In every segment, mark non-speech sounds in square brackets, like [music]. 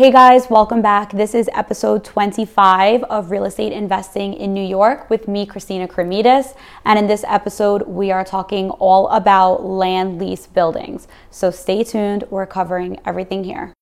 Hey guys, welcome back. This is episode 25 of Real Estate Investing in New York with me, Christina Kremidas. And in this episode, we are talking all about land lease buildings. So stay tuned, we're covering everything here.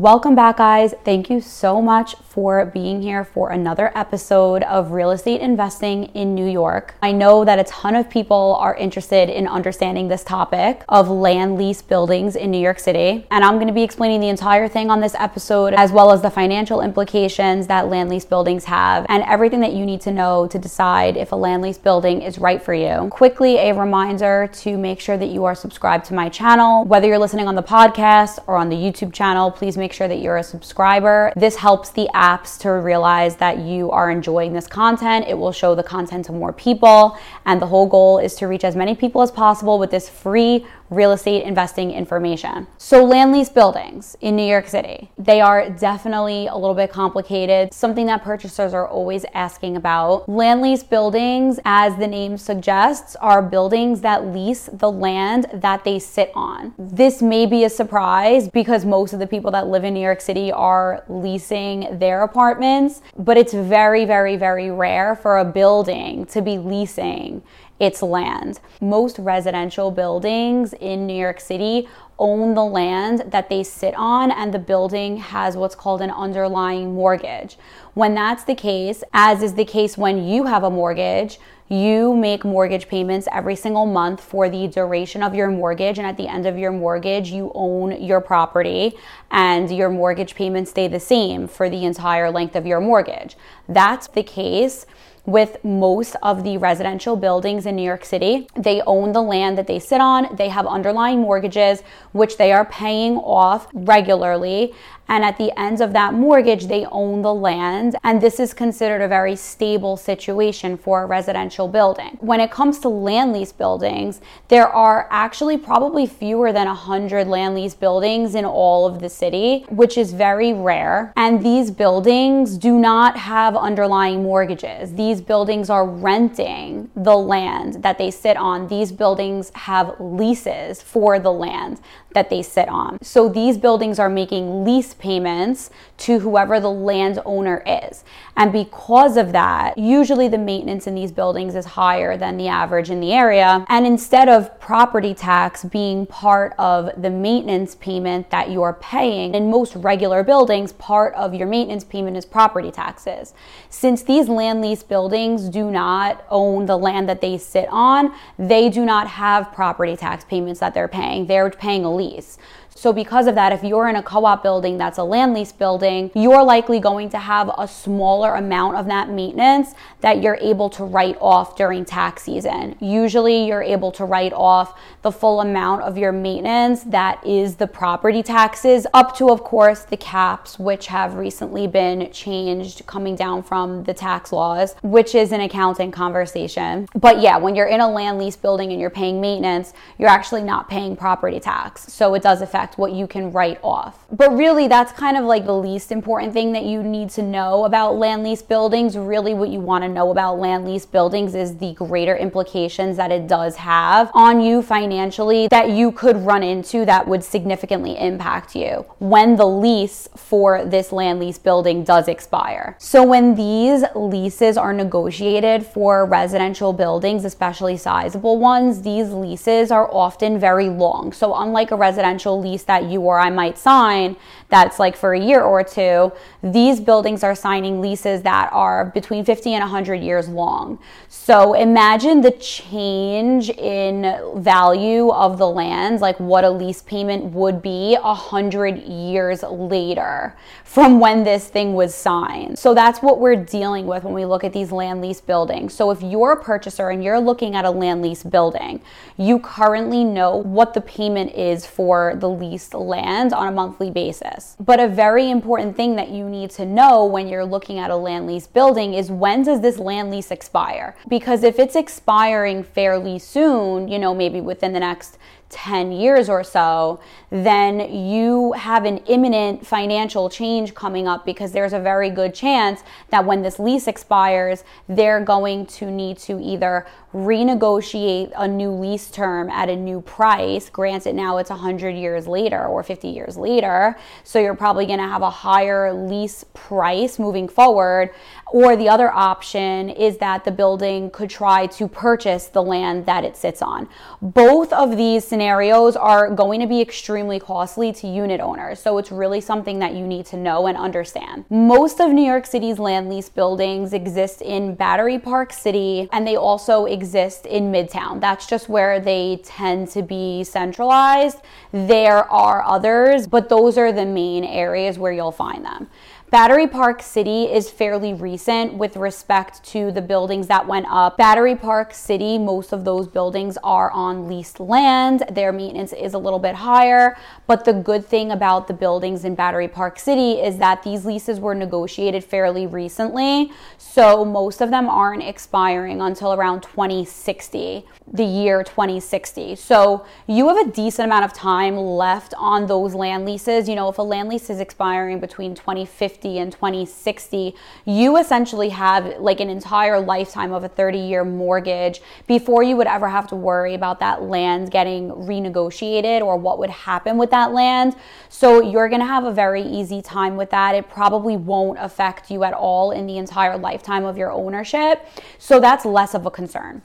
Welcome back, guys. Thank you so much for being here for another episode of Real Estate Investing in New York. I know that a ton of people are interested in understanding this topic of land lease buildings in New York City, and I'm going to be explaining the entire thing on this episode, as well as the financial implications that land lease buildings have, and everything that you need to know to decide if a land lease building is right for you. Quickly, a reminder to make sure that you are subscribed to my channel. Whether you're listening on the podcast or on the YouTube channel, please make sure that you're a subscriber. This helps the apps to realize that you are enjoying this content. It will show the content to more people. And the whole goal is to reach as many people as possible with this free real estate investing information. So, land lease buildings in New York City, they are definitely a little bit complicated, something that purchasers are always asking about. Land lease buildings, as the name suggests, are buildings that lease the land that they sit on. This may be a surprise because most of the people that live in New York City are leasing their apartments, but it's very, very, very rare for a building to be leasing its land. Most residential buildings in New York City own the land that they sit on, and the building has what's called an underlying mortgage. When that's the case, as is the case when you have a mortgage, you make mortgage payments every single month for the duration of your mortgage. And at the end of your mortgage, you own your property and your mortgage payments stay the same for the entire length of your mortgage. That's the case with most of the residential buildings in New York City. They own the land that they sit on, they have underlying mortgages, which they are paying off regularly. And at the end of that mortgage, they own the land. And this is considered a very stable situation for a residential building. When it comes to land lease buildings, there are actually probably fewer than 100 land lease buildings in all of the city, which is very rare. And these buildings do not have underlying mortgages. These buildings are renting the land that they sit on. These buildings have leases for the land that they sit on. So these buildings are making lease payments to whoever the landowner is. And because of that, usually the maintenance in these buildings is higher than the average in the area. And instead of property tax being part of the maintenance payment that you're paying, in most regular buildings, part of your maintenance payment is property taxes. Since these land lease buildings do not own the land that they sit on, they do not have property tax payments that they're paying. They're paying a lease. So, because of that, if you're in a co op building that's a land lease building, you're likely going to have a smaller amount of that maintenance that you're able to write off during tax season. Usually, you're able to write off the full amount of your maintenance that is the property taxes, up to, of course, the caps, which have recently been changed coming down from the tax laws, which is an accounting conversation. But yeah, when you're in a land lease building and you're paying maintenance, you're actually not paying property tax. So, it does affect what you can write off. But really, that's kind of like the least important thing that you need to know about land lease buildings. Really, what you want to know about land lease buildings is the greater implications that it does have on you financially that you could run into that would significantly impact you when the lease for this land lease building does expire. So, when these leases are negotiated for residential buildings, especially sizable ones, these leases are often very long. So, unlike a residential lease that you or I might sign that's like for a year or two, these buildings are signing leases that are between 50 and 100 years long. So imagine the change in value of the land, like what a lease payment would be 100 years later from when this thing was signed. So that's what we're dealing with when we look at these land lease buildings. So if you're a purchaser and you're looking at a land lease building, you currently know what the payment is for the leased land on a monthly basis. But a very important thing that you need to know when you're looking at a land lease building is when does this land lease expire? Because if it's expiring fairly soon, you know, maybe within the next 10 years or so, then you have an imminent financial change coming up because there's a very good chance that when this lease expires, they're going to need to either renegotiate a new lease term at a new price. Granted, now it's 100 years later or 50 years later. So you're probably going to have a higher lease price moving forward. Or the other option is that the building could try to purchase the land that it sits on. Both of these scenarios are going to be extremely costly to unit owners. So it's really something that you need to know and understand. Most of New York City's land lease buildings exist in Battery Park City and they also exist in Midtown. That's just where they tend to be centralized. There are others, but those are the main areas where you'll find them. Battery Park City is fairly recent with respect to the buildings that went up. Battery Park City, most of those buildings are on leased land. Their maintenance is a little bit higher. But the good thing about the buildings in Battery Park City is that these leases were negotiated fairly recently. So most of them aren't expiring until around 2060, the year 2060. So you have a decent amount of time left on those land leases. You know, if a land lease is expiring between 2050 2050 and 2060, you essentially have like an entire lifetime of a 30 year mortgage before you would ever have to worry about that land getting renegotiated or what would happen with that land. So you're going to have a very easy time with that. It probably won't affect you at all in the entire lifetime of your ownership. So that's less of a concern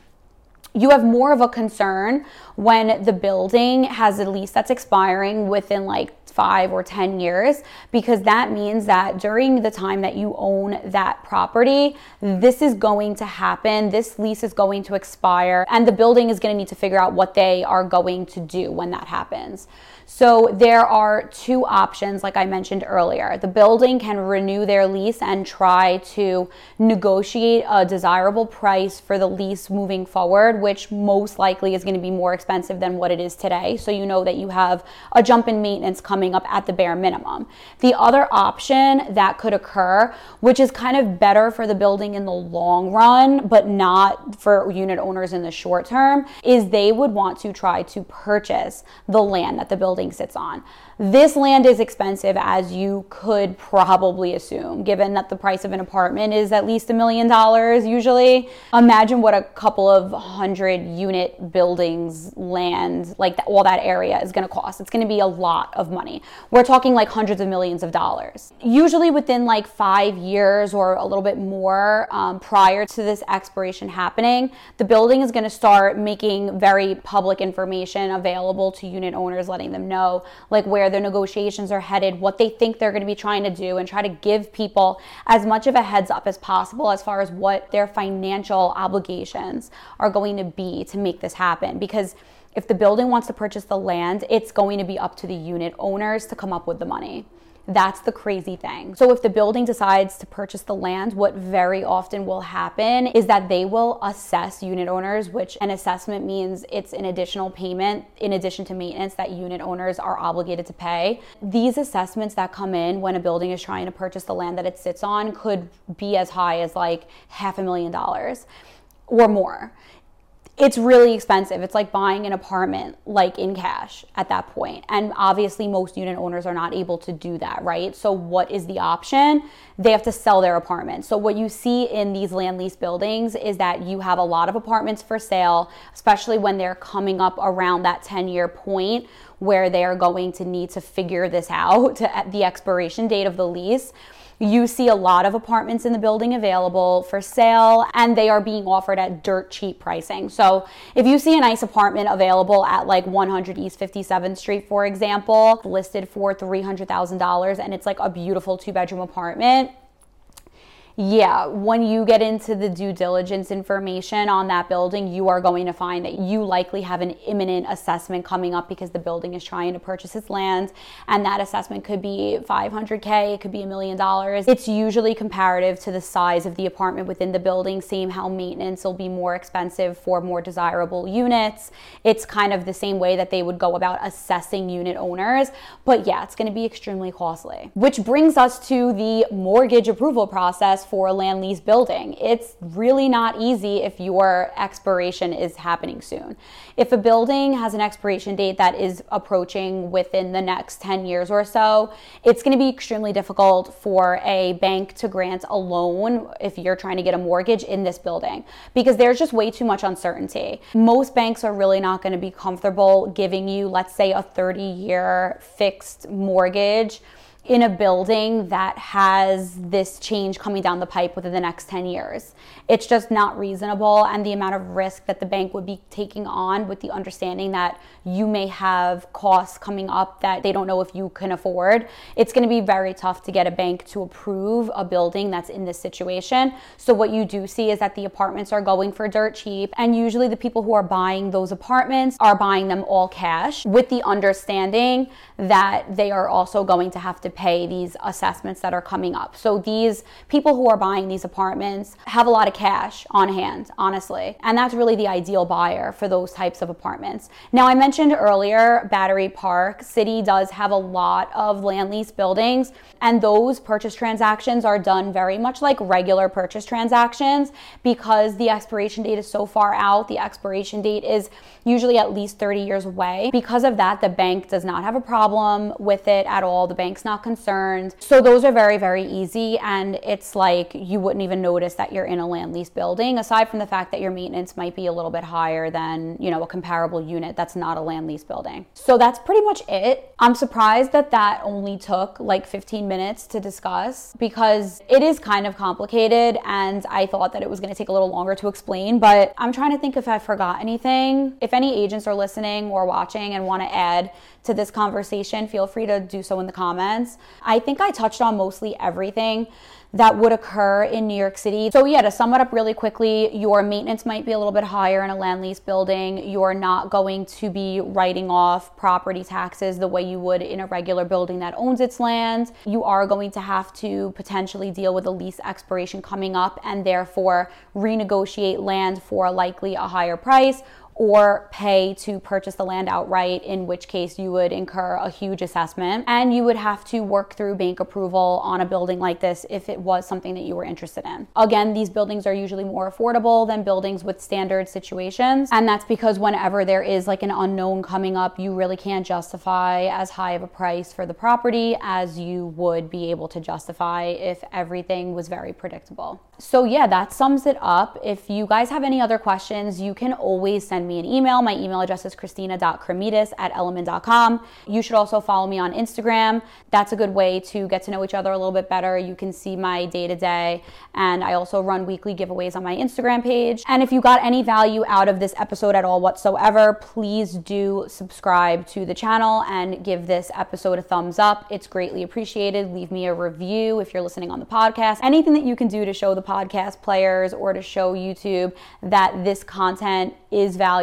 you have more of a concern when the building has a lease that's expiring within like five or 10 years, because that means that during the time that you own that property, this is going to happen. This lease is going to expire, and the building is going to need to figure out what they are going to do when that happens. So there are two options, like I mentioned earlier. The building can renew their lease and try to negotiate a desirable price for the lease moving forward, which most likely is going to be more expensive than what it is today. So you know that you have a jump in maintenance coming up at the bare minimum. The other option that could occur, which is kind of better for the building in the long run, but not for unit owners in the short term, is they would want to try to purchase the land that the building building sits on. This land is expensive, as you could probably assume, given that the price of an apartment is at least a million dollars usually. Imagine what a couple of hundred unit buildings, land, like all that area is going to cost. It's going to be a lot of money. We're talking like hundreds of millions of dollars. Usually within like five years or a little bit more um, prior to this expiration happening, the building is going to start making very public information available to unit owners, letting them know like where their negotiations are headed, what they think they're going to be trying to do, and try to give people as much of a heads up as possible as far as what their financial obligations are going to be to make this happen. Because if the building wants to purchase the land, it's going to be up to the unit owners to come up with the money. That's the crazy thing. So if the building decides to purchase the land, what very often will happen is that they will assess unit owners, which an assessment means it's an additional payment in addition to maintenance that unit owners are obligated to pay. These assessments that come in when a building is trying to purchase the land that it sits on could be as high as like half a million dollars or more it's really expensive. It's like buying an apartment like in cash at that point. And obviously most unit owners are not able to do that, right? So what is the option? They have to sell their apartment. So what you see in these land lease buildings is that you have a lot of apartments for sale, especially when they're coming up around that 10-year point where they are going to need to figure this [laughs] out at the expiration date of the lease you see a lot of apartments in the building available for sale and they are being offered at dirt cheap pricing. So if you see a nice apartment available at like 100 East 57th Street, for example, listed for $300,000 and it's like a beautiful two bedroom apartment, yeah, when you get into the due diligence information on that building, you are going to find that you likely have an imminent assessment coming up because the building is trying to purchase its land. And that assessment could be 500K, it could be a million dollars. It's usually comparative to the size of the apartment within the building, same how maintenance will be more expensive for more desirable units. It's kind of the same way that they would go about assessing unit owners. But yeah, it's going to be extremely costly. Which brings us to the mortgage approval process for a land lease building. It's really not easy if your expiration is happening soon. If a building has an expiration date that is approaching within the next 10 years or so, it's going to be extremely difficult for a bank to grant a loan if you're trying to get a mortgage in this building because there's just way too much uncertainty. Most banks are really not going to be comfortable giving you, let's say, a 30 year fixed mortgage in a building that has this change coming down the pipe within the next 10 years. It's just not reasonable. And the amount of risk that the bank would be taking on with the understanding that you may have costs coming up that they don't know if you can afford, it's going to be very tough to get a bank to approve a building that's in this situation. So, what you do see is that the apartments are going for dirt cheap. And usually, the people who are buying those apartments are buying them all cash with the understanding that they are also going to have to pay these assessments that are coming up. So these people who are buying these apartments have a lot of cash on hand, honestly. And that's really the ideal buyer for those types of apartments. Now, I mentioned earlier Battery Park City does have a lot of land lease buildings, and those purchase transactions are done very much like regular purchase transactions because the expiration date is so far out. The expiration date is usually at least 30 years away. Because of that, the bank does not have a problem with it at all. The bank's not concerned. So those are very, very easy. And it's like you wouldn't even notice that you're in a land lease building, aside from the fact that your maintenance might be a little bit higher than, you know, a comparable unit that's not a land lease building. So that's pretty much it. I'm surprised that that only took like 15 minutes to discuss because it is kind of complicated and I thought that it was going to take a little longer to explain, but I'm trying to think if I forgot anything. If any agents are listening or watching and want to add to this conversation, feel free to do so in the comments. I think I touched on mostly everything that would occur in New York City. So, yeah, to sum it up really quickly, your maintenance might be a little bit higher in a land lease building. You're not going to be writing off property taxes the way you would in a regular building that owns its land. You are going to have to potentially deal with a lease expiration coming up and therefore renegotiate land for likely a higher price or pay to purchase the land outright, in which case you would incur a huge assessment. And you would have to work through bank approval on a building like this if it was something that you were interested in. Again, these buildings are usually more affordable than buildings with standard situations. And that's because whenever there is like an unknown coming up, you really can't justify as high of a price for the property as you would be able to justify if everything was very predictable. So, yeah, that sums it up. If you guys have any other questions, you can always send me an email. My email address is christina.kremidas at elliman.com. You should also follow me on Instagram. That's a good way to get to know each other a little bit better. You can see my day to day, and I also run weekly giveaways on my Instagram page. And if you got any value out of this episode at all whatsoever, please do subscribe to the channel and give this episode a thumbs up. It's greatly appreciated. Leave me a review if you're listening on the podcast. Anything that you can do to show the podcast players or to show YouTube that this content is valuable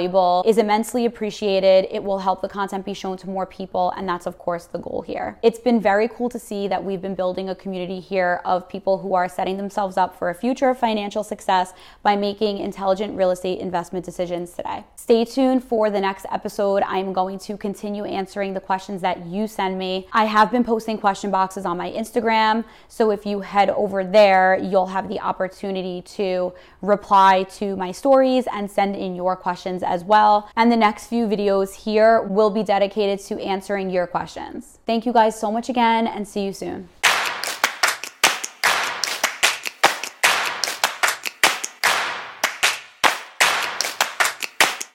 is immensely appreciated. It will help the content be shown to more people, and that's, of course, the goal here. It's been very cool to see that we've been building a community here of people who are setting themselves up for a future of financial success by making intelligent real estate investment decisions today. Stay tuned for the next episode. I'm going to continue answering the questions that you send me. I have been posting question boxes on my Instagram, so if you head over there, you'll have the opportunity to reply to my stories and send in your questions as well. And the next few videos here will be dedicated to answering your questions. Thank you guys so much again and see you soon.